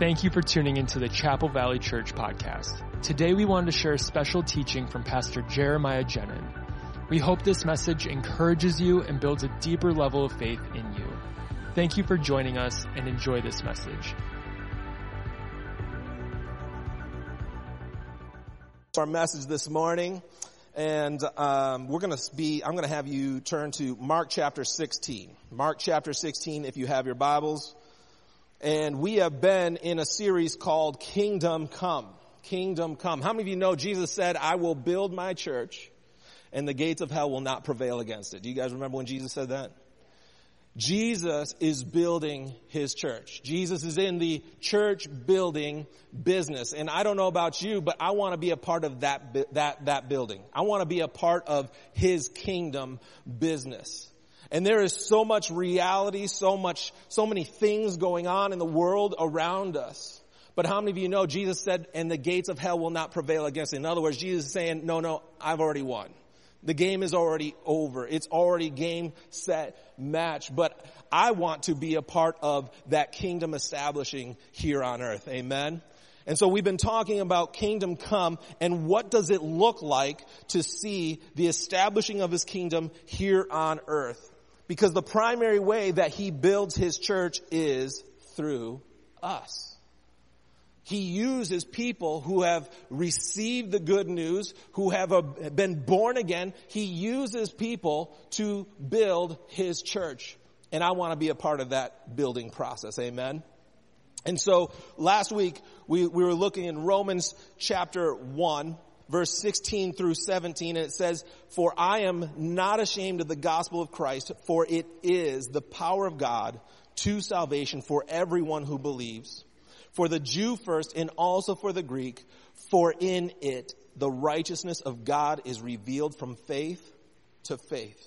Thank you for tuning into the Chapel Valley Church podcast. Today we wanted to share a special teaching from Pastor Jeremiah Jenin. We hope this message encourages you and builds a deeper level of faith in you. Thank you for joining us and enjoy this message. Our message this morning, and um, we're going to be. I'm going to have you turn to Mark chapter 16. Mark chapter 16, if you have your Bibles, and we have been in a series called Kingdom Come. Kingdom Come. How many of you know Jesus said, "I will build my church, and the gates of hell will not prevail against it"? Do you guys remember when Jesus said that? Jesus is building his church. Jesus is in the church building business. And I don't know about you, but I want to be a part of that, that, that building. I want to be a part of his kingdom business. And there is so much reality, so much, so many things going on in the world around us. But how many of you know Jesus said, and the gates of hell will not prevail against it? In other words, Jesus is saying, no, no, I've already won. The game is already over. It's already game, set, match. But I want to be a part of that kingdom establishing here on earth. Amen. And so we've been talking about kingdom come and what does it look like to see the establishing of his kingdom here on earth. Because the primary way that he builds his church is through us. He uses people who have received the good news, who have uh, been born again. He uses people to build His church. And I want to be a part of that building process. Amen. And so last week we, we were looking in Romans chapter 1 verse 16 through 17 and it says, For I am not ashamed of the gospel of Christ, for it is the power of God to salvation for everyone who believes for the Jew first and also for the Greek, for in it the righteousness of God is revealed from faith to faith.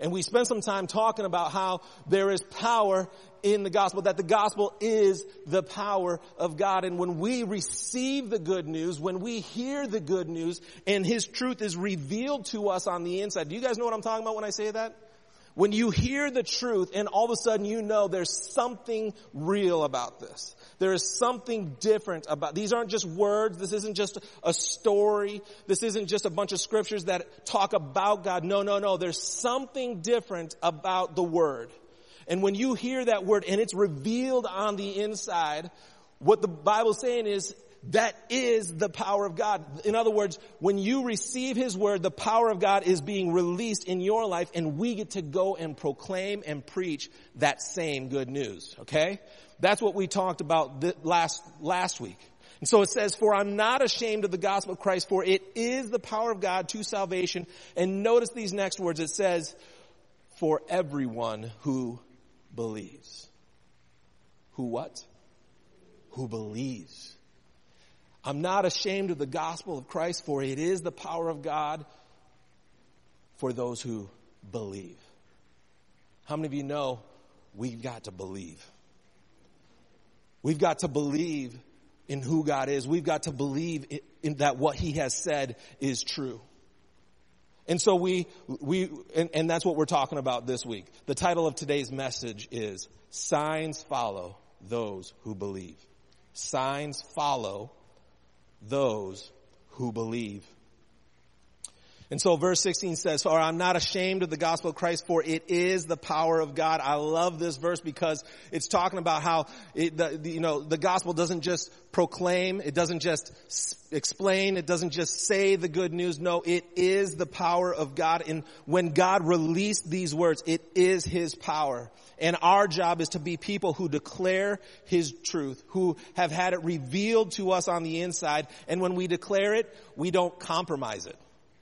And we spent some time talking about how there is power in the gospel, that the gospel is the power of God. And when we receive the good news, when we hear the good news, and His truth is revealed to us on the inside. Do you guys know what I'm talking about when I say that? When you hear the truth and all of a sudden you know there's something real about this. There is something different about, these aren't just words. This isn't just a story. This isn't just a bunch of scriptures that talk about God. No, no, no. There's something different about the word. And when you hear that word and it's revealed on the inside, what the Bible's saying is that is the power of God. In other words, when you receive His Word, the power of God is being released in your life and we get to go and proclaim and preach that same good news. Okay? That's what we talked about last, last week. And so it says, for I'm not ashamed of the gospel of Christ, for it is the power of God to salvation. And notice these next words. It says, for everyone who believes. Who what? Who believes. I'm not ashamed of the gospel of Christ, for it is the power of God for those who believe. How many of you know we've got to believe? We've got to believe in who God is. We've got to believe in, in that what He has said is true. And so we, we, and, and that's what we're talking about this week. The title of today's message is Signs Follow Those Who Believe. Signs follow those who believe. And so verse 16 says, For I'm not ashamed of the gospel of Christ, for it is the power of God. I love this verse because it's talking about how, it, the, you know, the gospel doesn't just proclaim, it doesn't just explain, it doesn't just say the good news. No, it is the power of God. And when God released these words, it is His power. And our job is to be people who declare His truth, who have had it revealed to us on the inside. And when we declare it, we don't compromise it.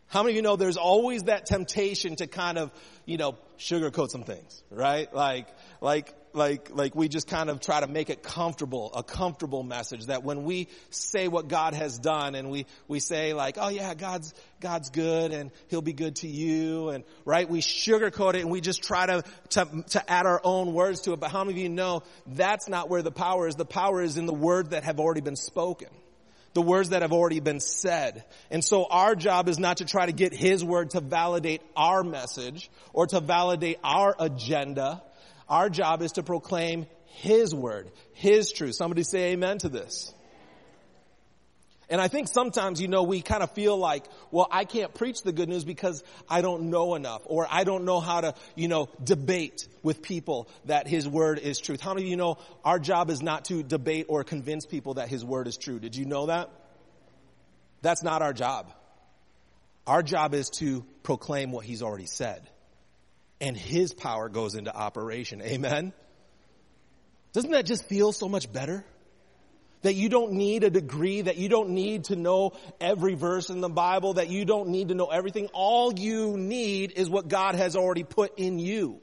How many of you know there's always that temptation to kind of, you know, sugarcoat some things, right? Like, like, like, like we just kind of try to make it comfortable, a comfortable message that when we say what God has done and we, we say like, oh yeah, God's, God's good and He'll be good to you and, right? We sugarcoat it and we just try to, to, to add our own words to it. But how many of you know that's not where the power is? The power is in the words that have already been spoken the words that have already been said. And so our job is not to try to get His word to validate our message or to validate our agenda. Our job is to proclaim His word, His truth. Somebody say amen to this. And I think sometimes, you know, we kind of feel like, well, I can't preach the good news because I don't know enough or I don't know how to, you know, debate with people that his word is truth. How many of you know our job is not to debate or convince people that his word is true? Did you know that? That's not our job. Our job is to proclaim what he's already said. And his power goes into operation. Amen? Doesn't that just feel so much better? That you don't need a degree, that you don't need to know every verse in the Bible, that you don't need to know everything. All you need is what God has already put in you.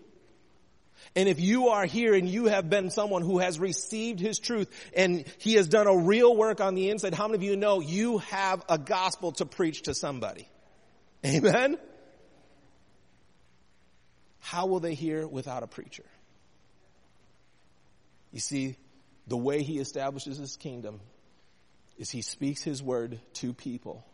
And if you are here and you have been someone who has received His truth and He has done a real work on the inside, how many of you know you have a gospel to preach to somebody? Amen? How will they hear without a preacher? You see, the way he establishes his kingdom is he speaks his word to people.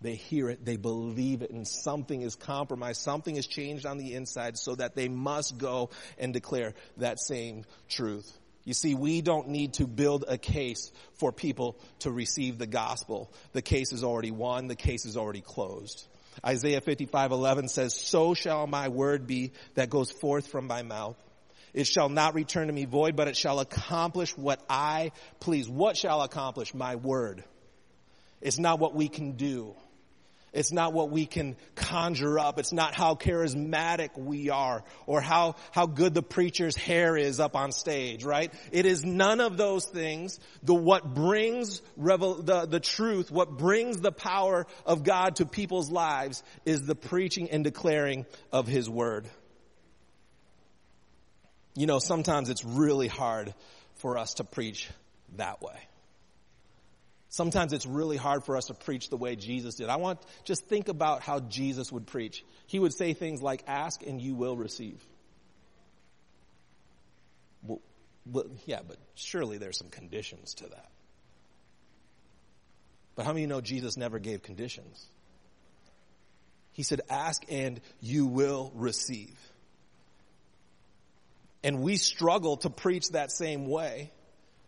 They hear it, they believe it, and something is compromised, something is changed on the inside so that they must go and declare that same truth. You see, we don't need to build a case for people to receive the gospel. The case is already won, the case is already closed. Isaiah 55, 11 says, So shall my word be that goes forth from my mouth. It shall not return to me void, but it shall accomplish what I please. What shall accomplish? My word. It's not what we can do. It's not what we can conjure up. It's not how charismatic we are or how, how good the preacher's hair is up on stage, right? It is none of those things. The what brings revel, the, the truth, what brings the power of God to people's lives is the preaching and declaring of His Word. You know, sometimes it's really hard for us to preach that way. Sometimes it's really hard for us to preach the way Jesus did. I want, just think about how Jesus would preach. He would say things like, ask and you will receive. Well, well, yeah, but surely there's some conditions to that. But how many you know Jesus never gave conditions? He said, ask and you will receive. And we struggle to preach that same way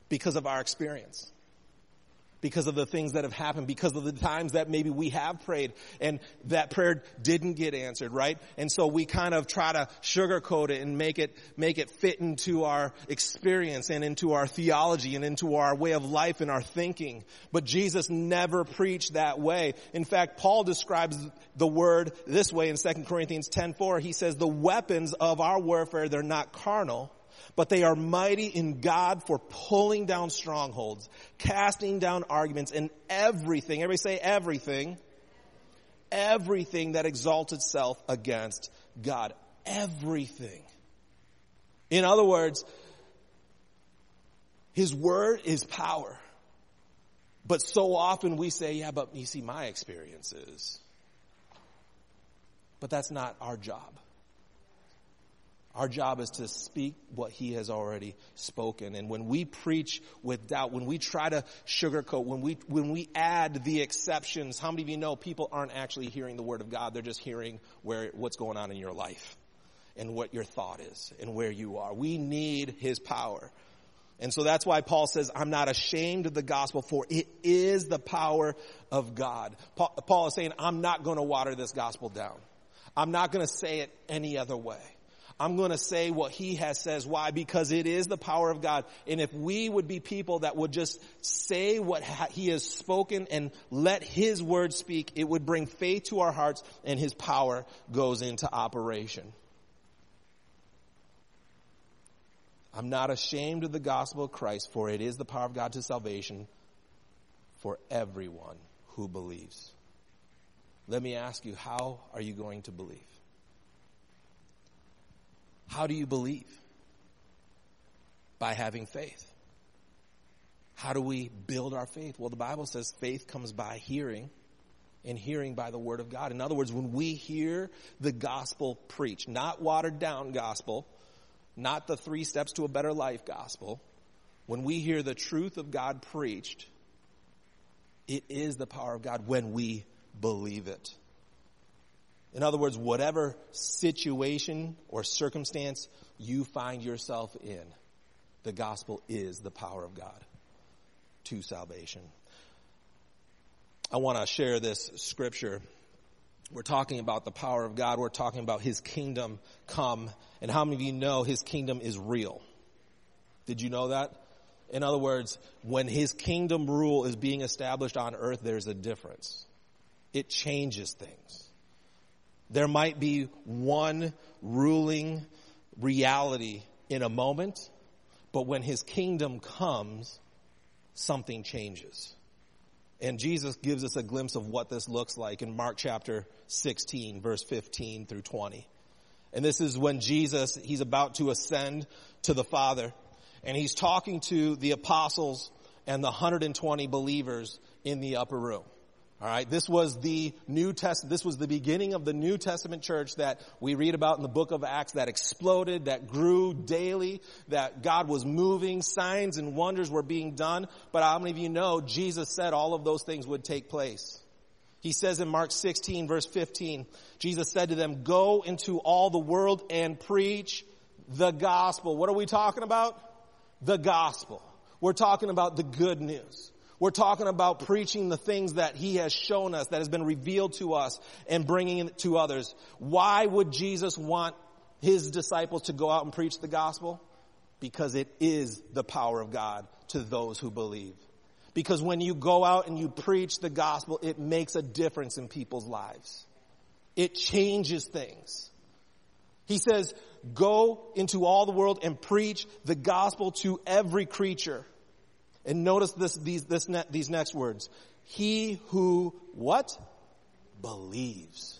because of our experience because of the things that have happened, because of the times that maybe we have prayed and that prayer didn't get answered, right? And so we kind of try to sugarcoat it and make it, make it fit into our experience and into our theology and into our way of life and our thinking. But Jesus never preached that way. In fact, Paul describes the word this way in 2 Corinthians 10, 4. He says, the weapons of our warfare, they're not carnal but they are mighty in God for pulling down strongholds, casting down arguments, and everything, everybody say everything, everything that exalts itself against God. Everything. In other words, His Word is power. But so often we say, yeah, but you see my experiences. But that's not our job. Our job is to speak what he has already spoken. And when we preach with doubt, when we try to sugarcoat, when we, when we add the exceptions, how many of you know people aren't actually hearing the word of God? They're just hearing where, what's going on in your life and what your thought is and where you are. We need his power. And so that's why Paul says, I'm not ashamed of the gospel for it is the power of God. Paul, Paul is saying, I'm not going to water this gospel down. I'm not going to say it any other way. I'm going to say what he has says. Why? Because it is the power of God. And if we would be people that would just say what he has spoken and let his word speak, it would bring faith to our hearts and his power goes into operation. I'm not ashamed of the gospel of Christ, for it is the power of God to salvation for everyone who believes. Let me ask you, how are you going to believe? How do you believe? By having faith. How do we build our faith? Well, the Bible says faith comes by hearing and hearing by the word of God. In other words, when we hear the gospel preached, not watered down gospel, not the three steps to a better life gospel, when we hear the truth of God preached, it is the power of God when we believe it. In other words, whatever situation or circumstance you find yourself in, The gospel is the power of God to salvation. I want to share this scripture. We're talking about the power of God. We're talking about His kingdom come. And how many of you know His kingdom is real? Did you know that? In other words, when His kingdom rule is being established on earth, there's a difference. It changes things. There might be one ruling reality in a moment, but when His kingdom comes, something changes. And Jesus gives us a glimpse of what this looks like in Mark chapter 16, verse 15 through 20. And this is when Jesus, he's about to ascend to the Father, and he's talking to the apostles and the 120 believers in the upper room. All right, this was the New Testament, this was the beginning of the New Testament church that we read about in the book of Acts that exploded, that grew daily, that God was moving, signs and wonders were being done. But how many of you know Jesus said all of those things would take place? He says in Mark 16 verse 15, Jesus said to them, go into all the world and preach the gospel. What are we talking about? The gospel. We're talking about the good news. We're talking about preaching the things that he has shown us, that has been revealed to us and bringing it to others. Why would Jesus want his disciples to go out and preach the gospel? Because it is the power of God to those who believe. Because when you go out and you preach the gospel, it makes a difference in people's lives. It changes things. He says, go into all the world and preach the gospel to every creature. And notice this, these, this ne- these next words. He who, what? Believes.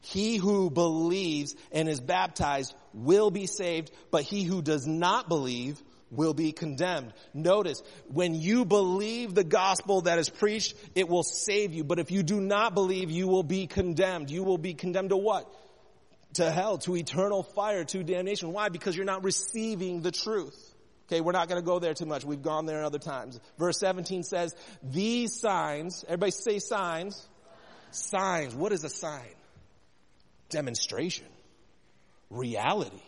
He who believes and is baptized will be saved, but he who does not believe will be condemned. Notice, when you believe the gospel that is preached, it will save you. But if you do not believe, you will be condemned. You will be condemned to what? To hell, to eternal fire, to damnation. Why? Because you're not receiving the truth. Okay, we're not going to go there too much. We've gone there other times. Verse 17 says, these signs, everybody say signs. Signs. What is a sign? Demonstration. Reality.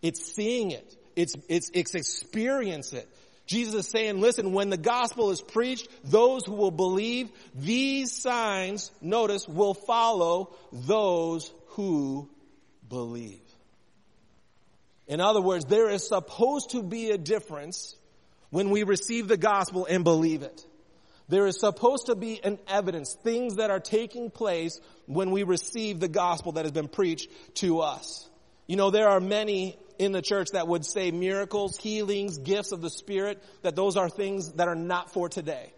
It's seeing it. It's, it's, it's experience it. Jesus is saying, listen, when the gospel is preached, those who will believe, these signs, notice, will follow those who believe. In other words, there is supposed to be a difference when we receive the gospel and believe it. There is supposed to be an evidence, things that are taking place when we receive the gospel that has been preached to us. You know, there are many in the church that would say miracles, healings, gifts of the Spirit, that those are things that are not for today.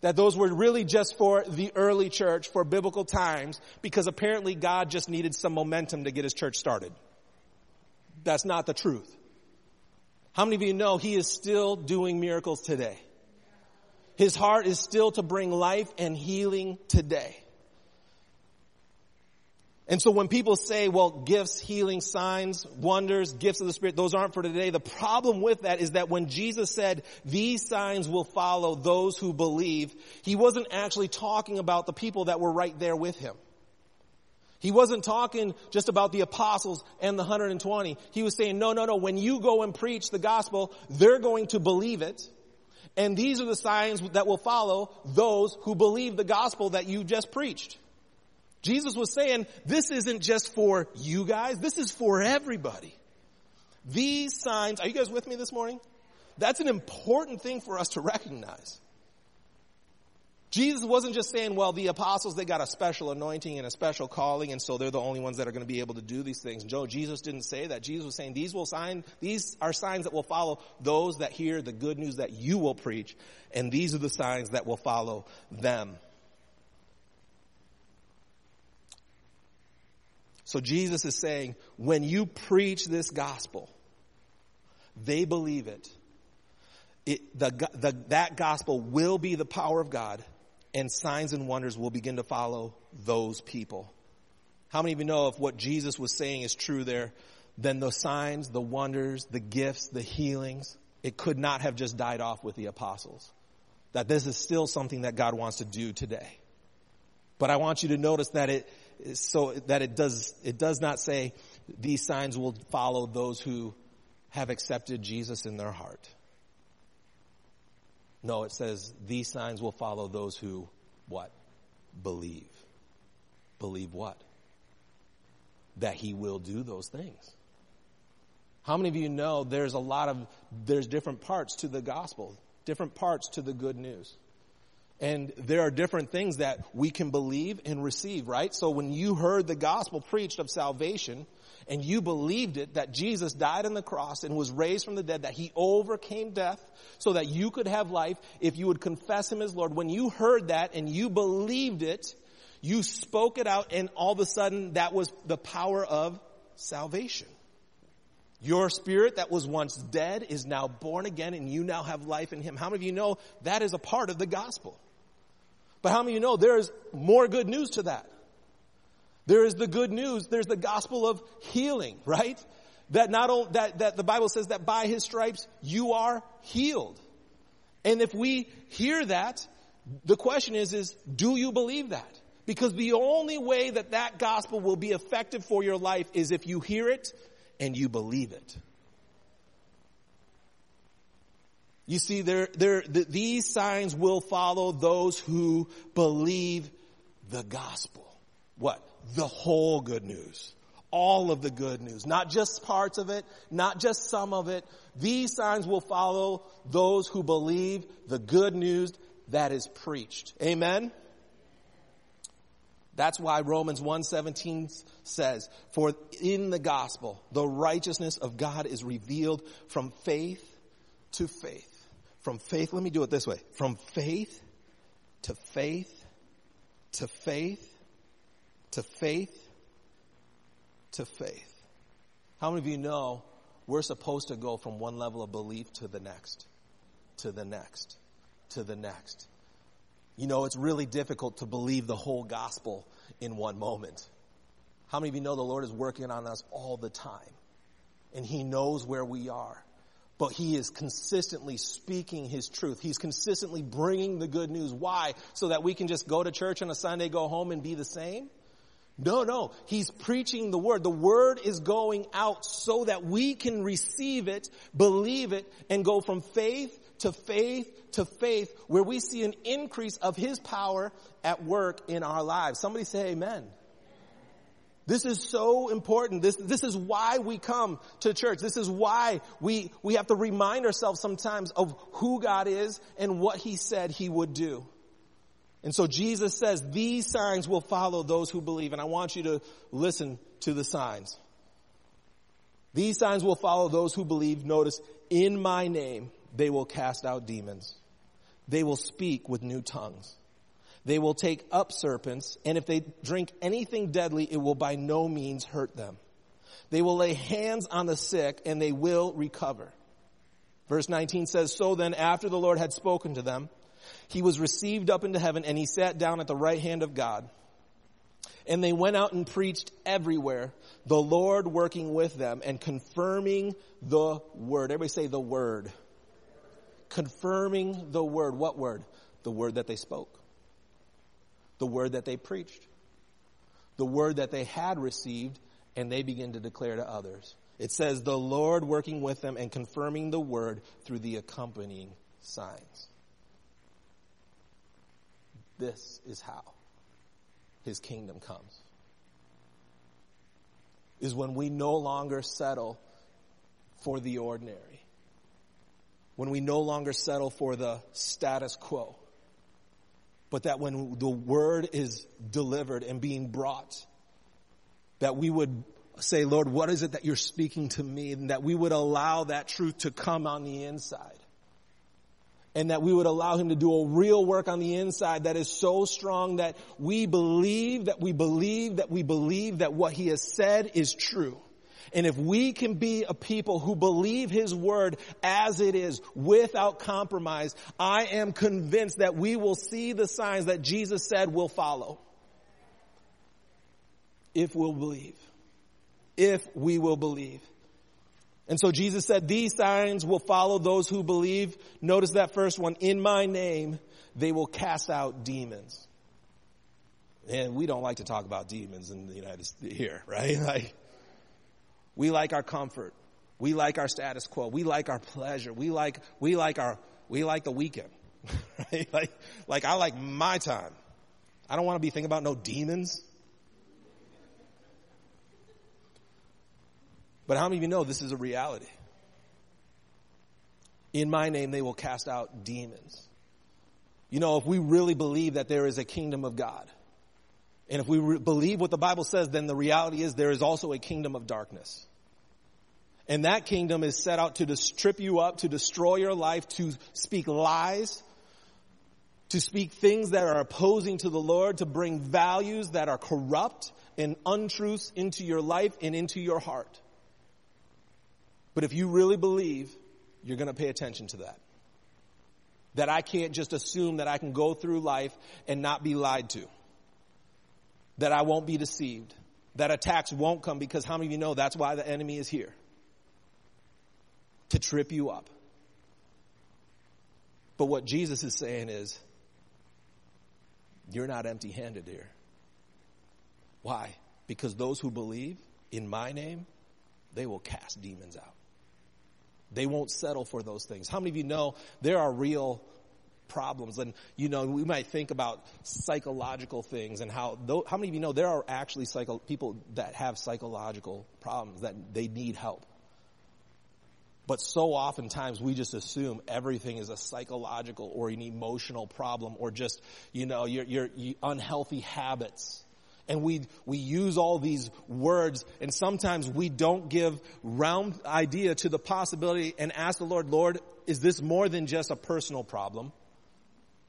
That those were really just for the early church, for biblical times, because apparently God just needed some momentum to get his church started. That's not the truth. How many of you know he is still doing miracles today? His heart is still to bring life and healing today. And so when people say, well, gifts, healing, signs, wonders, gifts of the Spirit, those aren't for today. The problem with that is that when Jesus said, these signs will follow those who believe, he wasn't actually talking about the people that were right there with him. He wasn't talking just about the apostles and the 120. He was saying, no, no, no, when you go and preach the gospel, they're going to believe it. And these are the signs that will follow those who believe the gospel that you just preached. Jesus was saying, this isn't just for you guys, this is for everybody. These signs, are you guys with me this morning? That's an important thing for us to recognize. Jesus wasn't just saying, well, the apostles, they got a special anointing and a special calling, and so they're the only ones that are going to be able to do these things. No, Jesus didn't say that. Jesus was saying, these will sign, these are signs that will follow those that hear the good news that you will preach, and these are the signs that will follow them. So Jesus is saying, when you preach this gospel, they believe it. it the, the, that gospel will be the power of God and signs and wonders will begin to follow those people. How many of you know if what Jesus was saying is true there, then the signs, the wonders, the gifts, the healings, it could not have just died off with the apostles. That this is still something that God wants to do today. But I want you to notice that it, so that it does, it does not say these signs will follow those who have accepted Jesus in their heart. No, it says these signs will follow those who what? Believe. Believe what? That he will do those things. How many of you know there's a lot of, there's different parts to the gospel, different parts to the good news. And there are different things that we can believe and receive, right? So when you heard the gospel preached of salvation and you believed it, that Jesus died on the cross and was raised from the dead, that he overcame death so that you could have life if you would confess him as Lord. When you heard that and you believed it, you spoke it out and all of a sudden that was the power of salvation. Your spirit that was once dead is now born again and you now have life in him. How many of you know that is a part of the gospel? But how many of you know there's more good news to that? There is the good news. There's the gospel of healing, right? That not only, that, that the Bible says that by his stripes you are healed. And if we hear that, the question is, is do you believe that? Because the only way that that gospel will be effective for your life is if you hear it and you believe it. You see, there, there, the, these signs will follow those who believe the gospel. What? The whole good news. All of the good news. Not just parts of it, not just some of it. These signs will follow those who believe the good news that is preached. Amen? That's why Romans 1:17 says, "For in the gospel the righteousness of God is revealed from faith to faith." From faith, let me do it this way. From faith to faith to faith to faith to faith. How many of you know we're supposed to go from one level of belief to the next, to the next, to the next? You know, it's really difficult to believe the whole gospel in one moment. How many of you know the Lord is working on us all the time? And He knows where we are but he is consistently speaking his truth. He's consistently bringing the good news. Why? So that we can just go to church on a Sunday, go home and be the same? No, no. He's preaching the word. The word is going out so that we can receive it, believe it, and go from faith to faith to faith where we see an increase of his power at work in our lives. Somebody say amen. This is so important. This, this is why we come to church. This is why we, we have to remind ourselves sometimes of who God is and what He said He would do. And so Jesus says, these signs will follow those who believe. And I want you to listen to the signs. These signs will follow those who believe. Notice, in my name, they will cast out demons. They will speak with new tongues. They will take up serpents, and if they drink anything deadly, it will by no means hurt them. They will lay hands on the sick, and they will recover. Verse 19 says, So then, after the Lord had spoken to them, he was received up into heaven, and he sat down at the right hand of God. And they went out and preached everywhere, the Lord working with them and confirming the word. Everybody say the word. Confirming the word. What word? The word that they spoke the word that they preached, the word that they had received, and they begin to declare to others. It says, the Lord working with them and confirming the word through the accompanying signs. This is how his kingdom comes. Is when we no longer settle for the ordinary. When we no longer settle for the status quo but that when the word is delivered and being brought, that we would say, Lord, what is it that you're speaking to me? And that we would allow that truth to come on the inside. And that we would allow him to do a real work on the inside that is so strong that we believe, that we believe, that we believe that what he has said is true. And if we can be a people who believe His word as it is without compromise, I am convinced that we will see the signs that Jesus said will follow. If we'll believe. If we will believe. And so Jesus said, these signs will follow those who believe. Notice that first one. In my name, they will cast out demons. And we don't like to talk about demons in the United States here, right? Like, we like our comfort. We like our status quo. We like our pleasure. We like, we like our, we like the weekend. right? Like, like I like my time. I don't want to be thinking about no demons. But how many of you know this is a reality? In my name, they will cast out demons. You know, if we really believe that there is a kingdom of God, and if we re- believe what the Bible says, then the reality is there is also a kingdom of darkness. And that kingdom is set out to strip you up, to destroy your life, to speak lies, to speak things that are opposing to the Lord, to bring values that are corrupt and untruths into your life and into your heart. But if you really believe, you're going to pay attention to that. That I can't just assume that I can go through life and not be lied to. That I won't be deceived. That attacks won't come because how many of you know that's why the enemy is here? To trip you up. But what Jesus is saying is, you're not empty handed here. Why? Because those who believe in my name, they will cast demons out. They won't settle for those things. How many of you know there are real problems? And, you know, we might think about psychological things and how, how many of you know there are actually psycho, people that have psychological problems that they need help? But so oftentimes we just assume everything is a psychological or an emotional problem or just, you know, your, your, your unhealthy habits and we, we use all these words and sometimes we don't give round idea to the possibility and ask the Lord, Lord, is this more than just a personal problem?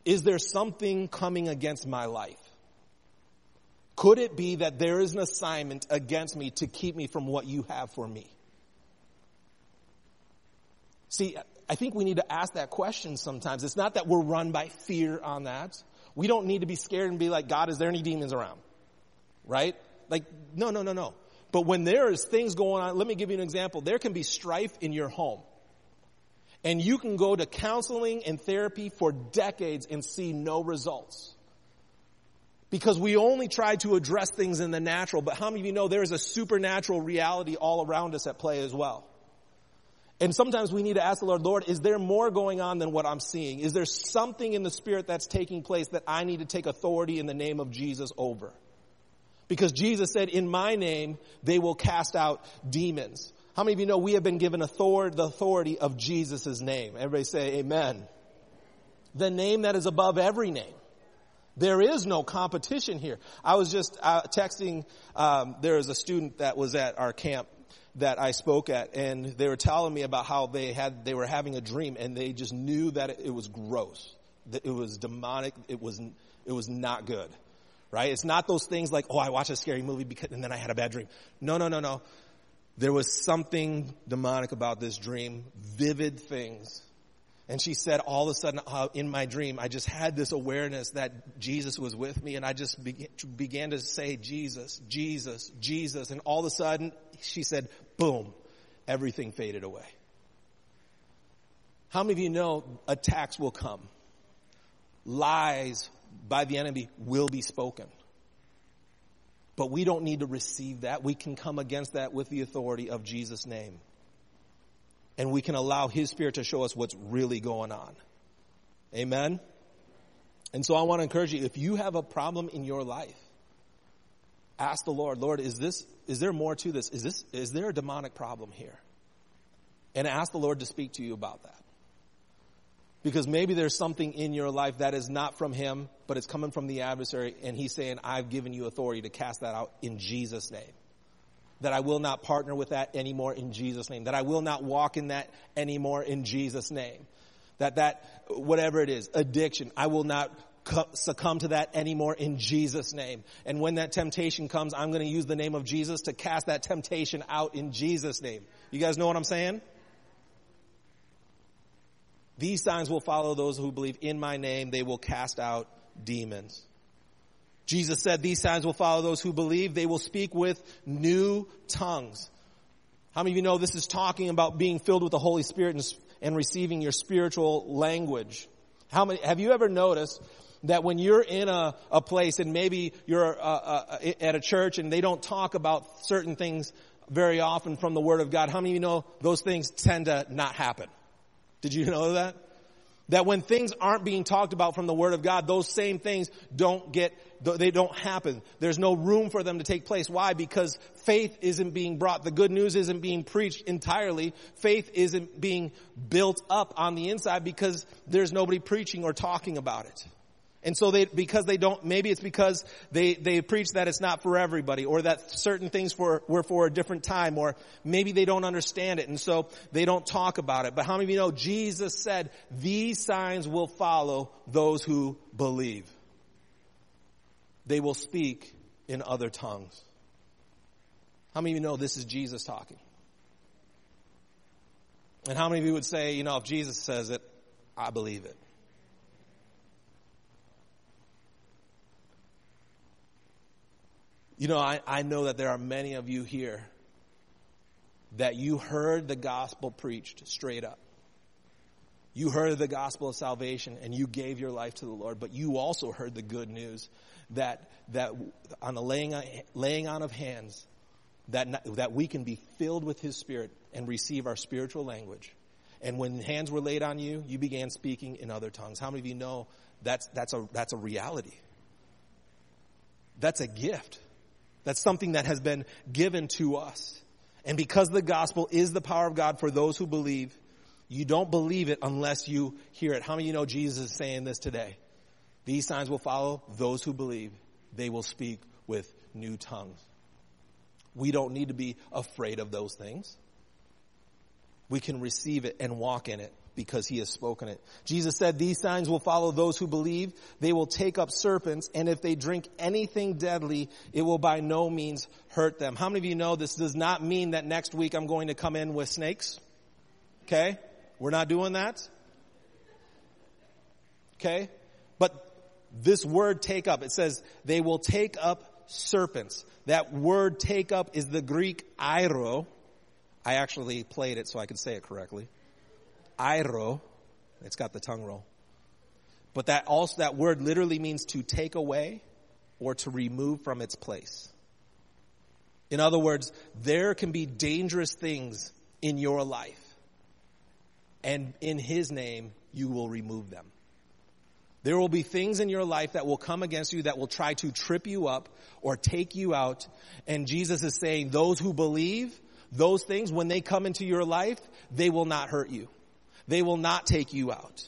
Is there something coming against my life? Could it be that there is an assignment against me to keep me from what you have for me? See, I think we need to ask that question sometimes. It's not that we're run by fear on that. We don't need to be scared and be like, God, is there any demons around? Right? Like, no, no, no, no. But when there is things going on, let me give you an example. There can be strife in your home. And you can go to counseling and therapy for decades and see no results. Because we only try to address things in the natural, but how many of you know there is a supernatural reality all around us at play as well? And sometimes we need to ask the Lord, Lord, is there more going on than what I'm seeing? Is there something in the spirit that's taking place that I need to take authority in the name of Jesus over? Because Jesus said, in my name, they will cast out demons. How many of you know we have been given authority, the authority of Jesus' name? Everybody say amen. The name that is above every name. There is no competition here. I was just uh, texting, um, there was a student that was at our camp that I spoke at and they were telling me about how they had, they were having a dream and they just knew that it was gross. That it was demonic. It was, it was not good right? It's not those things like, oh, I watched a scary movie because, and then I had a bad dream. No, no, no, no. There was something demonic about this dream, vivid things. And she said, all of a sudden, uh, in my dream, I just had this awareness that Jesus was with me, and I just began, began to say, Jesus, Jesus, Jesus. And all of a sudden, she said, boom, everything faded away. How many of you know attacks will come? Lies by the enemy will be spoken. But we don't need to receive that. We can come against that with the authority of Jesus' name. And we can allow His Spirit to show us what's really going on. Amen? And so I want to encourage you, if you have a problem in your life, ask the Lord, Lord, is this, is there more to this? Is this, is there a demonic problem here? And ask the Lord to speak to you about that. Because maybe there's something in your life that is not from him, but it's coming from the adversary, and he's saying, I've given you authority to cast that out in Jesus' name. That I will not partner with that anymore in Jesus' name. That I will not walk in that anymore in Jesus' name. That that, whatever it is, addiction, I will not succumb to that anymore in Jesus' name. And when that temptation comes, I'm going to use the name of Jesus to cast that temptation out in Jesus' name. You guys know what I'm saying? These signs will follow those who believe in my name. They will cast out demons. Jesus said these signs will follow those who believe. They will speak with new tongues. How many of you know this is talking about being filled with the Holy Spirit and, and receiving your spiritual language? How many, have you ever noticed that when you're in a, a place and maybe you're uh, uh, at a church and they don't talk about certain things very often from the Word of God, how many of you know those things tend to not happen? Did you know that? That when things aren't being talked about from the Word of God, those same things don't get, they don't happen. There's no room for them to take place. Why? Because faith isn't being brought. The good news isn't being preached entirely. Faith isn't being built up on the inside because there's nobody preaching or talking about it. And so they, because they don't, maybe it's because they, they preach that it's not for everybody or that certain things for, were for a different time or maybe they don't understand it and so they don't talk about it. But how many of you know Jesus said, these signs will follow those who believe. They will speak in other tongues. How many of you know this is Jesus talking? And how many of you would say, you know, if Jesus says it, I believe it? You know, I, I know that there are many of you here that you heard the gospel preached straight up. You heard the gospel of salvation and you gave your life to the Lord, but you also heard the good news that, that on the laying, laying on of hands, that, that we can be filled with His Spirit and receive our spiritual language. And when hands were laid on you, you began speaking in other tongues. How many of you know that's, that's a, that's a reality? That's a gift. That's something that has been given to us. And because the gospel is the power of God for those who believe, you don't believe it unless you hear it. How many of you know Jesus is saying this today? These signs will follow those who believe. They will speak with new tongues. We don't need to be afraid of those things. We can receive it and walk in it because he has spoken it. Jesus said, these signs will follow those who believe. They will take up serpents, and if they drink anything deadly, it will by no means hurt them. How many of you know this does not mean that next week I'm going to come in with snakes? Okay? We're not doing that? Okay? But this word take up, it says, they will take up serpents. That word take up is the Greek airo. I actually played it so I could say it correctly airo. It's got the tongue roll. But that also, that word literally means to take away or to remove from its place. In other words, there can be dangerous things in your life. And in His name, you will remove them. There will be things in your life that will come against you that will try to trip you up or take you out. And Jesus is saying, those who believe, those things, when they come into your life, they will not hurt you. They will not take you out.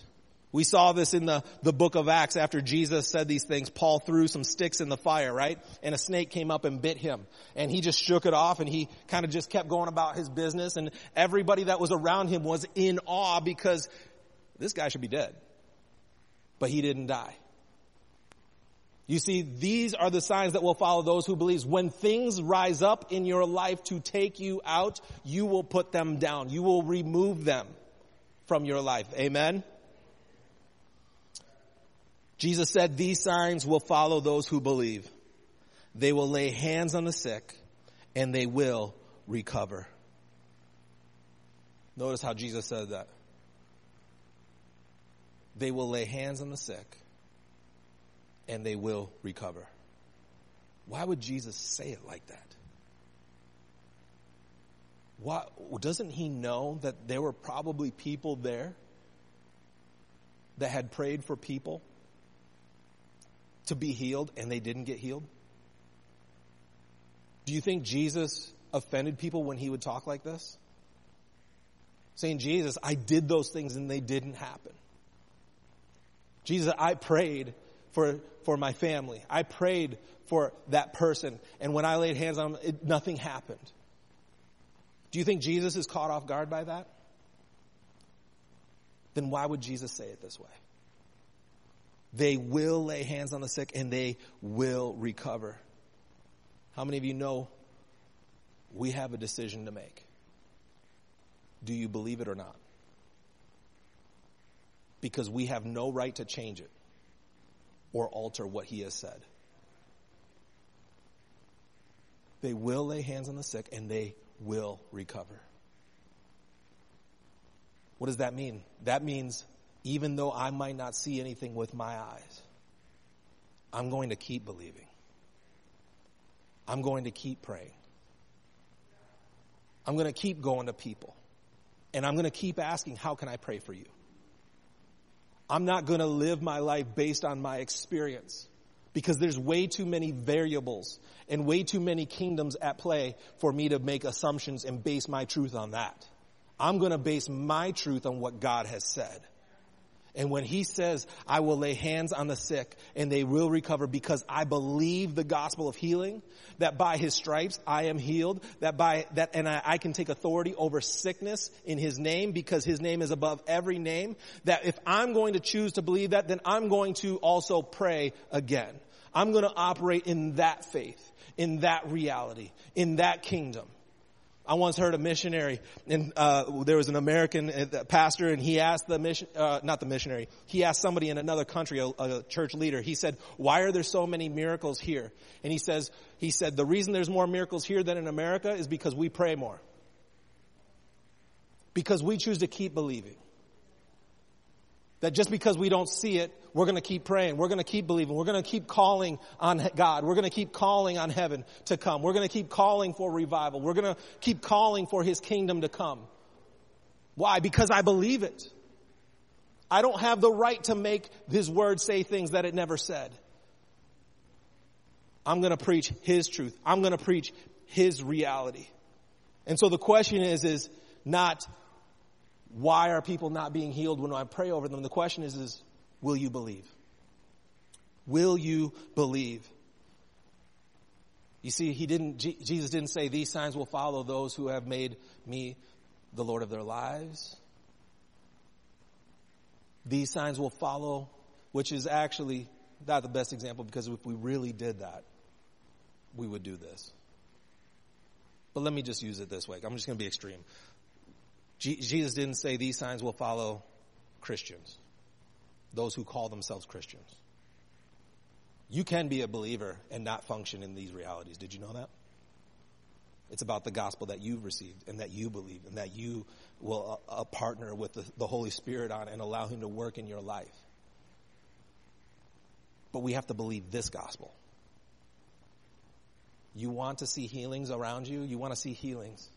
We saw this in the, the book of Acts after Jesus said these things. Paul threw some sticks in the fire, right? And a snake came up and bit him. And he just shook it off and he kind of just kept going about his business. And everybody that was around him was in awe because this guy should be dead. But he didn't die. You see, these are the signs that will follow those who believe. When things rise up in your life to take you out, you will put them down. You will remove them from your life. Amen? Jesus said, these signs will follow those who believe. They will lay hands on the sick and they will recover. Notice how Jesus said that. They will lay hands on the sick and they will recover. Why would Jesus say it like that? Why, doesn't he know that there were probably people there that had prayed for people to be healed and they didn't get healed? Do you think Jesus offended people when he would talk like this? Saying, Jesus, I did those things and they didn't happen. Jesus, I prayed for, for my family. I prayed for that person. And when I laid hands on them, it, nothing happened. Do you think Jesus is caught off guard by that? Then why would Jesus say it this way? They will lay hands on the sick and they will recover. How many of you know we have a decision to make? Do you believe it or not? Because we have no right to change it or alter what he has said. They will lay hands on the sick and they will recover. What does that mean? That means even though I might not see anything with my eyes, I'm going to keep believing. I'm going to keep praying. I'm going to keep going to people. And I'm going to keep asking, how can I pray for you? I'm not going to live my life based on my experience because there's way too many variables and way too many kingdoms at play for me to make assumptions and base my truth on that. I'm going to base my truth on what God has said. And when he says, I will lay hands on the sick and they will recover because I believe the gospel of healing, that by his stripes I am healed, that by that, and I, I, can take authority over sickness in his name because his name is above every name, that if I'm going to choose to believe that, then I'm going to also pray again. I'm going to operate in that faith, in that reality, in that kingdom. I once heard a missionary, and uh, there was an American uh, pastor, and he asked the mission, uh, not the missionary, he asked somebody in another country, a, a, church leader. He said, "Why are there so many miracles here?" And he says, he said, "The reason there's more miracles here than in America is because we pray more, because we choose to keep believing." That just because we don't see it, we're going to keep praying. We're going to keep believing. We're going to keep calling on God. We're going to keep calling on heaven to come. We're going to keep calling for revival. We're going to keep calling for His kingdom to come. Why? Because I believe it. I don't have the right to make His word say things that it never said. I'm going to preach His truth. I'm going to preach His reality. And so the question is, is not why are people not being healed when I pray over them? The question is, is will you believe? Will you believe? You see, he didn't, Jesus didn't say these signs will follow those who have made me the Lord of their lives. These signs will follow, which is actually not the best example because if we really did that, we would do this. But let me just use it this way. I'm just going to be extreme. Jesus didn't say these signs will follow Christians, those who call themselves Christians. You can be a believer and not function in these realities. Did you know that? It's about the gospel that you've received and that you believe and that you will uh, uh partner with the, the Holy Spirit on and allow Him to work in your life. But we have to believe this gospel. You want to see healings around you? You want to see healings?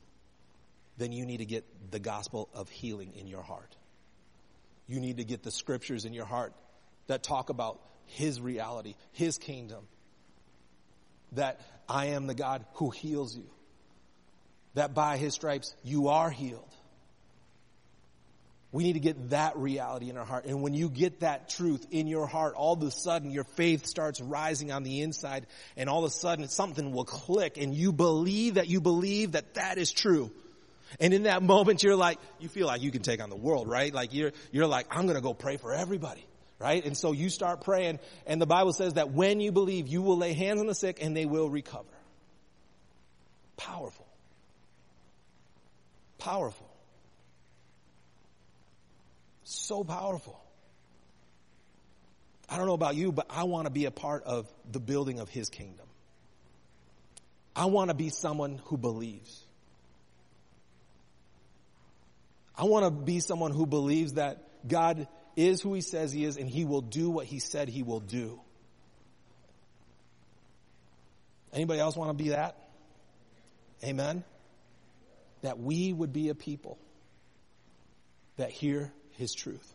Then you need to get the gospel of healing in your heart. You need to get the scriptures in your heart that talk about His reality, His kingdom. That I am the God who heals you. That by His stripes you are healed. We need to get that reality in our heart. And when you get that truth in your heart, all of a sudden your faith starts rising on the inside and all of a sudden something will click and you believe that you believe that that is true. And in that moment, you're like, you feel like you can take on the world, right? Like you're, you're like, I'm going to go pray for everybody, right? And so you start praying and the Bible says that when you believe, you will lay hands on the sick and they will recover. Powerful. Powerful. So powerful. I don't know about you, but I want to be a part of the building of his kingdom. I want to be someone who believes. I want to be someone who believes that God is who he says he is and he will do what he said he will do. Anybody else want to be that? Amen. That we would be a people that hear his truth.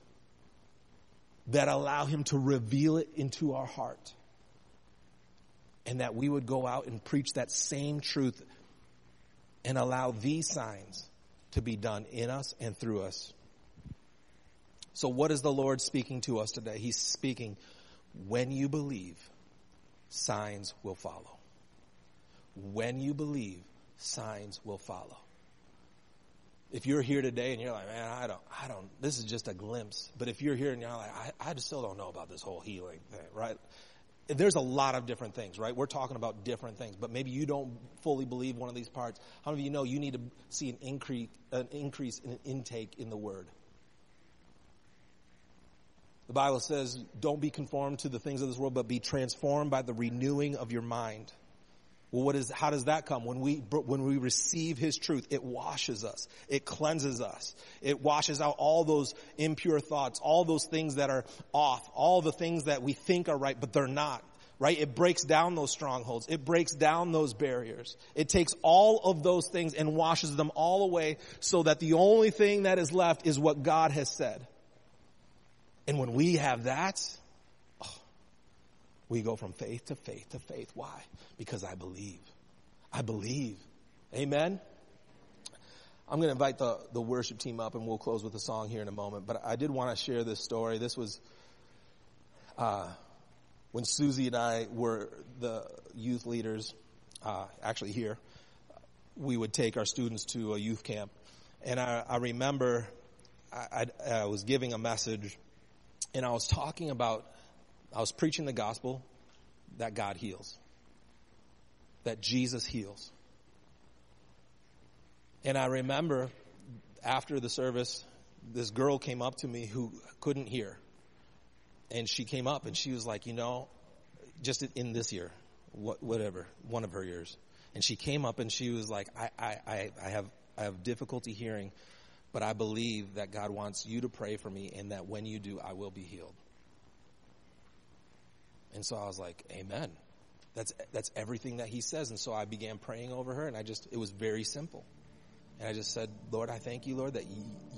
That allow him to reveal it into our heart. And that we would go out and preach that same truth and allow these signs to be done in us and through us. So what is the Lord speaking to us today? He's speaking, when you believe, signs will follow. When you believe, signs will follow. If you're here today and you're like, man, I don't, I don't, this is just a glimpse. But if you're here and you're like, I, I still don't know about this whole healing thing, right? There's a lot of different things, right? We're talking about different things, but maybe you don't fully believe one of these parts. How many of you know you need to see an increase, an increase in an intake in the Word? The Bible says, don't be conformed to the things of this world, but be transformed by the renewing of your mind. Well, what is, how does that come? When we, when we receive His truth, it washes us. It cleanses us. It washes out all those impure thoughts, all those things that are off, all the things that we think are right, but they're not right? It breaks down those strongholds. It breaks down those barriers. It takes all of those things and washes them all away so that the only thing that is left is what God has said. And when we have that, we go from faith to faith to faith. Why? Because I believe. I believe. Amen. I'm going to invite the, the worship team up and we'll close with a song here in a moment. But I did want to share this story. This was, uh, when Susie and I were the youth leaders, uh, actually here, we would take our students to a youth camp. And I, I remember I, I, I was giving a message and I was talking about, I was preaching the gospel that God heals, that Jesus heals. And I remember after the service, this girl came up to me who couldn't hear. And she came up and she was like, you know, just in this year, whatever, one of her years. And she came up and she was like, I, I, I have, I have difficulty hearing, but I believe that God wants you to pray for me and that when you do, I will be healed. And so I was like, amen. That's, that's everything that he says. And so I began praying over her and I just, it was very simple. And I just said, Lord, I thank you, Lord, that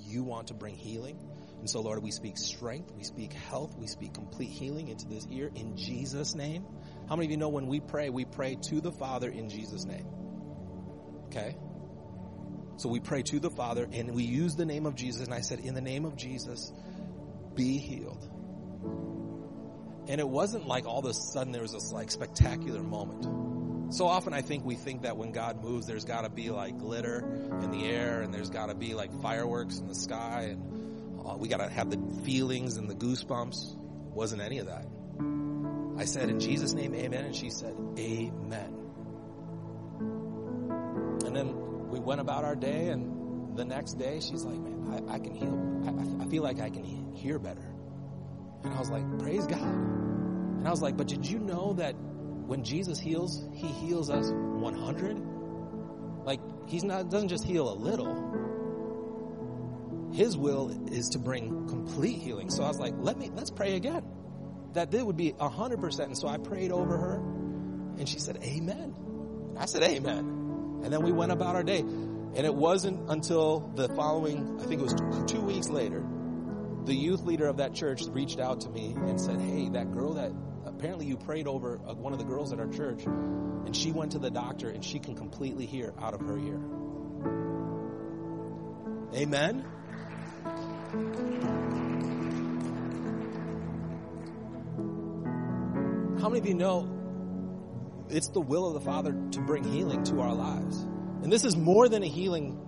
you want to bring healing. And so, Lord, we speak strength, we speak health, we speak complete healing into this ear in Jesus' name. How many of you know when we pray, we pray to the Father in Jesus' name? Okay? So we pray to the Father and we use the name of Jesus. And I said, in the name of Jesus, be healed. And it wasn't like all of a sudden there was this like spectacular moment. So often I think we think that when God moves, there's got to be like glitter in the air and there's got to be like fireworks in the sky and uh, we got to have the feelings and the goosebumps. Wasn't any of that. I said, in Jesus' name, amen. And she said, amen. And then we went about our day and the next day she's like, man, I, I can heal. I, I feel like I can hear better. And I was like, praise God. And I was like, but did you know that when Jesus heals, he heals us 100. Like, he's not, doesn't just heal a little. His will is to bring complete healing. So I was like, let me, let's pray again. That it would be 100%. And so I prayed over her and she said, amen. And I said, amen. And then we went about our day. And it wasn't until the following, I think it was two, two weeks later, the youth leader of that church reached out to me and said, Hey, that girl that apparently you prayed over uh, one of the girls at our church, and she went to the doctor and she can completely hear out of her ear. Amen. How many of you know it's the will of the Father to bring healing to our lives? And this is more than a healing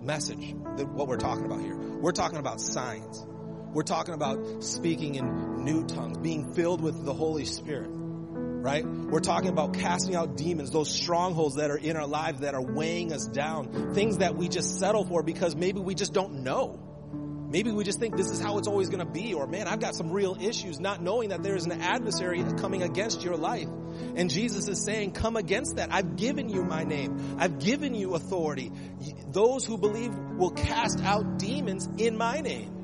message that what we're talking about here. We're talking about signs. We're talking about speaking in new tongues, being filled with the Holy Spirit, right? We're talking about casting out demons, those strongholds that are in our lives that are weighing us down, things that we just settle for because maybe we just don't know. Maybe we just think this is how it's always going to be, or man, I've got some real issues, not knowing that there is an adversary coming against your life. And Jesus is saying, come against that. I've given you my name. I've given you authority. Those who believe will cast out demons in my name.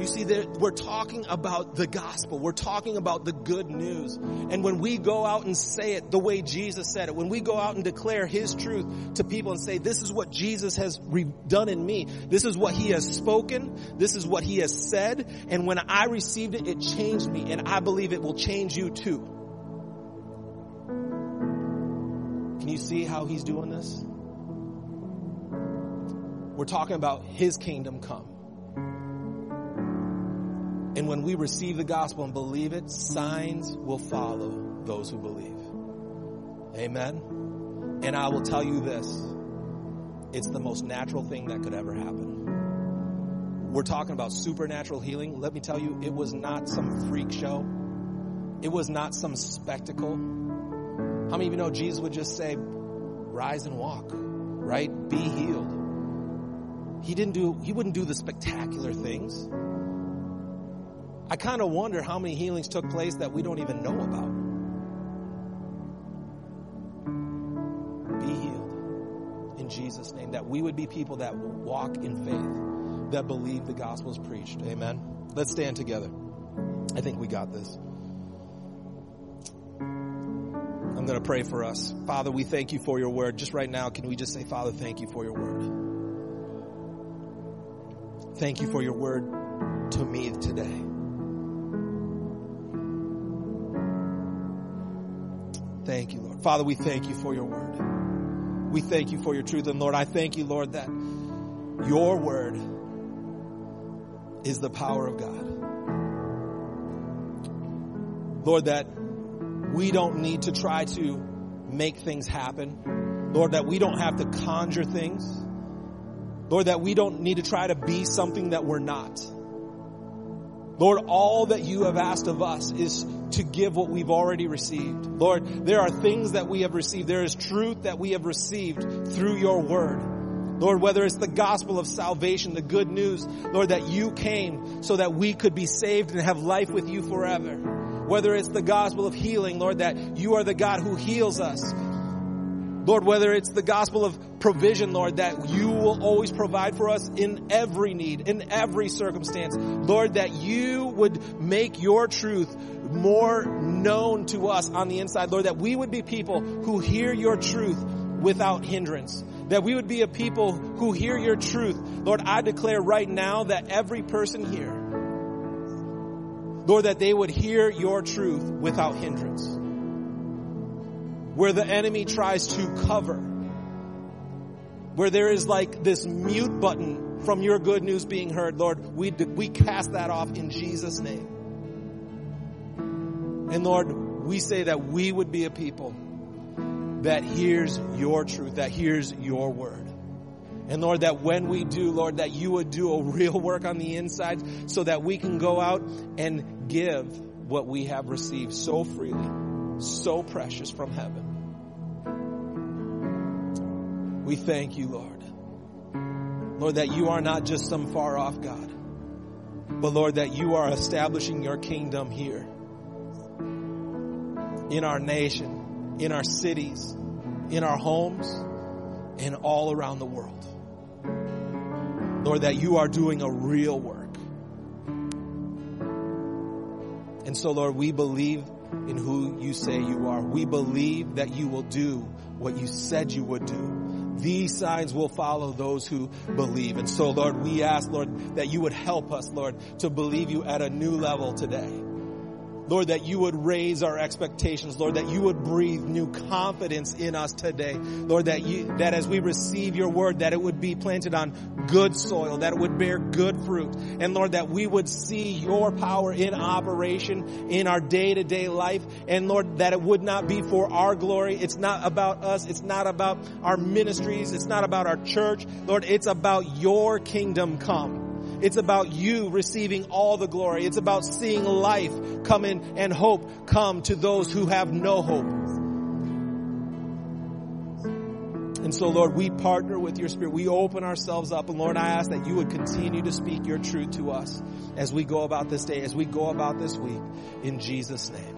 You see, we're talking about the gospel. We're talking about the good news. And when we go out and say it the way Jesus said it, when we go out and declare His truth to people and say, this is what Jesus has done in me. This is what He has spoken. This is what He has said. And when I received it, it changed me. And I believe it will change you too. Can you see how He's doing this? We're talking about His kingdom come. And when we receive the gospel and believe it, signs will follow those who believe. Amen. And I will tell you this. It's the most natural thing that could ever happen. We're talking about supernatural healing. Let me tell you, it was not some freak show. It was not some spectacle. How many of you know Jesus would just say, rise and walk, right? Be healed. He didn't do, he wouldn't do the spectacular things. I kind of wonder how many healings took place that we don't even know about. Be healed in Jesus' name. That we would be people that walk in faith, that believe the gospel is preached. Amen. Let's stand together. I think we got this. I'm going to pray for us. Father, we thank you for your word. Just right now, can we just say, Father, thank you for your word. Thank you for your word to me today. Thank you, Lord. Father, we thank you for your word. We thank you for your truth. And Lord, I thank you, Lord, that your word is the power of God. Lord, that we don't need to try to make things happen. Lord, that we don't have to conjure things. Lord, that we don't need to try to be something that we're not. Lord, all that you have asked of us is to give what we've already received. Lord, there are things that we have received. There is truth that we have received through your word. Lord, whether it's the gospel of salvation, the good news, Lord, that you came so that we could be saved and have life with you forever. Whether it's the gospel of healing, Lord, that you are the God who heals us. Lord, whether it's the gospel of provision, Lord, that you will always provide for us in every need, in every circumstance. Lord, that you would make your truth more known to us on the inside. Lord, that we would be people who hear your truth without hindrance. That we would be a people who hear your truth. Lord, I declare right now that every person here, Lord, that they would hear your truth without hindrance. Where the enemy tries to cover, where there is like this mute button from your good news being heard, Lord, we, we cast that off in Jesus' name. And Lord, we say that we would be a people that hears your truth, that hears your word. And Lord, that when we do, Lord, that you would do a real work on the inside so that we can go out and give what we have received so freely, so precious from heaven. We thank you, Lord. Lord, that you are not just some far off God, but Lord, that you are establishing your kingdom here in our nation, in our cities, in our homes, and all around the world. Lord, that you are doing a real work. And so, Lord, we believe in who you say you are. We believe that you will do what you said you would do. These signs will follow those who believe. And so, Lord, we ask, Lord, that you would help us, Lord, to believe you at a new level today. Lord, that you would raise our expectations. Lord, that you would breathe new confidence in us today. Lord, that you, that as we receive your word, that it would be planted on good soil, that it would bear good fruit. And Lord, that we would see your power in operation in our day to day life. And Lord, that it would not be for our glory. It's not about us. It's not about our ministries. It's not about our church. Lord, it's about your kingdom come. It's about you receiving all the glory. It's about seeing life come in and hope come to those who have no hope. And so, Lord, we partner with your spirit. We open ourselves up. And Lord, I ask that you would continue to speak your truth to us as we go about this day, as we go about this week. In Jesus' name.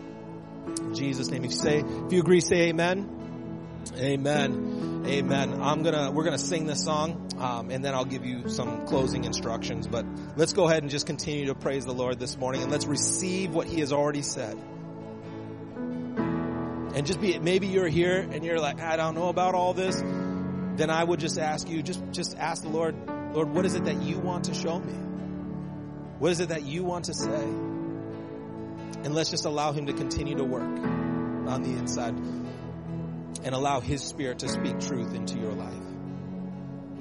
In Jesus' name. If you say, if you agree, say amen. Amen. Amen. I'm gonna, we're gonna sing this song, um, and then I'll give you some closing instructions. But let's go ahead and just continue to praise the Lord this morning, and let's receive what He has already said. And just be, maybe you're here and you're like, I don't know about all this. Then I would just ask you, just, just ask the Lord, Lord, what is it that you want to show me? What is it that you want to say? And let's just allow Him to continue to work on the inside and allow His Spirit to speak truth into your life.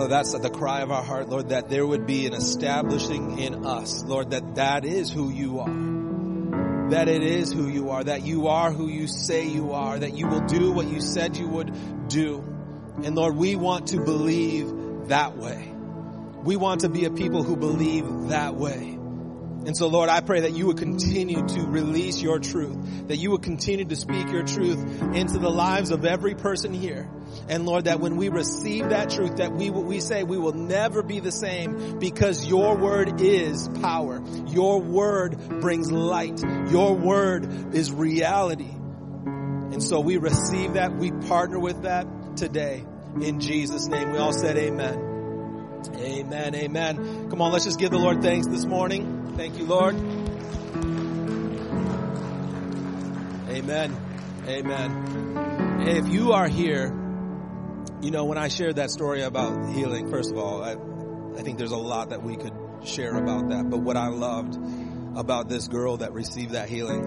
Father, that's the cry of our heart, Lord, that there would be an establishing in us, Lord, that that is who you are. That it is who you are, that you are who you say you are, that you will do what you said you would do. And Lord, we want to believe that way. We want to be a people who believe that way. And so Lord, I pray that you would continue to release your truth, that you would continue to speak your truth into the lives of every person here. And Lord, that when we receive that truth, that we, we say we will never be the same because your word is power. Your word brings light. Your word is reality. And so we receive that. We partner with that today in Jesus name. We all said amen. Amen. Amen. Come on, let's just give the Lord thanks this morning. Thank you, Lord. Amen. Amen. If you are here, you know, when I shared that story about healing, first of all, I, I think there's a lot that we could share about that. But what I loved about this girl that received that healing,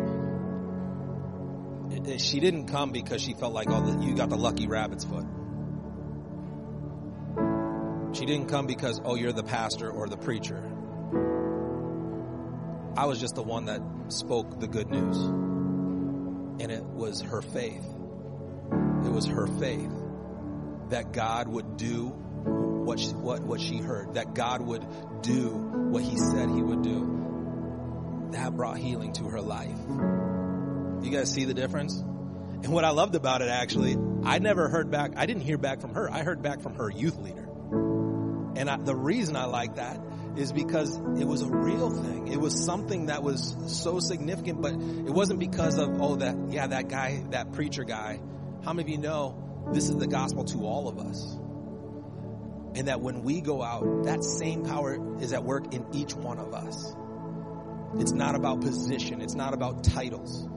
she didn't come because she felt like, oh, you got the lucky rabbit's foot. She didn't come because, oh, you're the pastor or the preacher. I was just the one that spoke the good news. And it was her faith. It was her faith that God would do what she, what, what she heard, that God would do what he said he would do. That brought healing to her life. You guys see the difference? And what I loved about it actually, I never heard back, I didn't hear back from her. I heard back from her youth leader. And I, the reason I like that is because it was a real thing. It was something that was so significant, but it wasn't because of, oh, that, yeah, that guy, that preacher guy. How many of you know this is the gospel to all of us? And that when we go out, that same power is at work in each one of us. It's not about position. It's not about titles.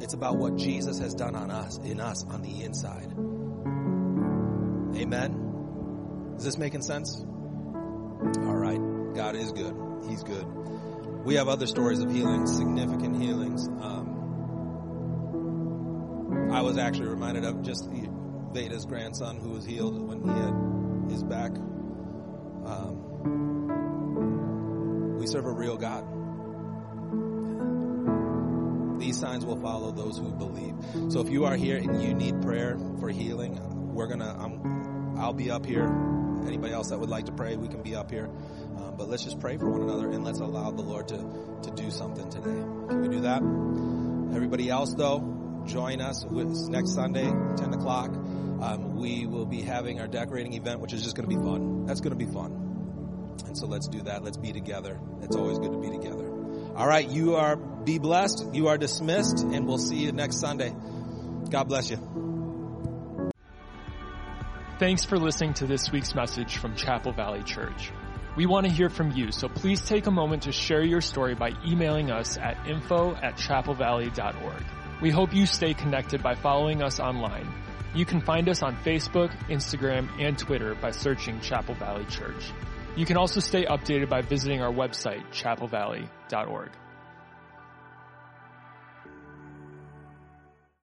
It's about what Jesus has done on us, in us, on the inside. Amen. Is this making sense? All right. God is good. He's good. We have other stories of healing, significant healings. Um, I was actually reminded of just Veda's grandson who was healed when he had his back. Um, we serve a real God. These signs will follow those who believe. So if you are here and you need prayer for healing, we're gonna. I'm, I'll be up here anybody else that would like to pray, we can be up here. Um, but let's just pray for one another and let's allow the Lord to, to do something today. Can we do that? Everybody else, though, join us next Sunday, 10 o'clock. Um, we will be having our decorating event, which is just going to be fun. That's going to be fun. And so let's do that. Let's be together. It's always good to be together. All right. You are, be blessed. You are dismissed and we'll see you next Sunday. God bless you. Thanks for listening to this week's message from Chapel Valley Church. We want to hear from you, so please take a moment to share your story by emailing us at info at chapelvalley.org. We hope you stay connected by following us online. You can find us on Facebook, Instagram, and Twitter by searching Chapel Valley Church. You can also stay updated by visiting our website, chapelvalley.org.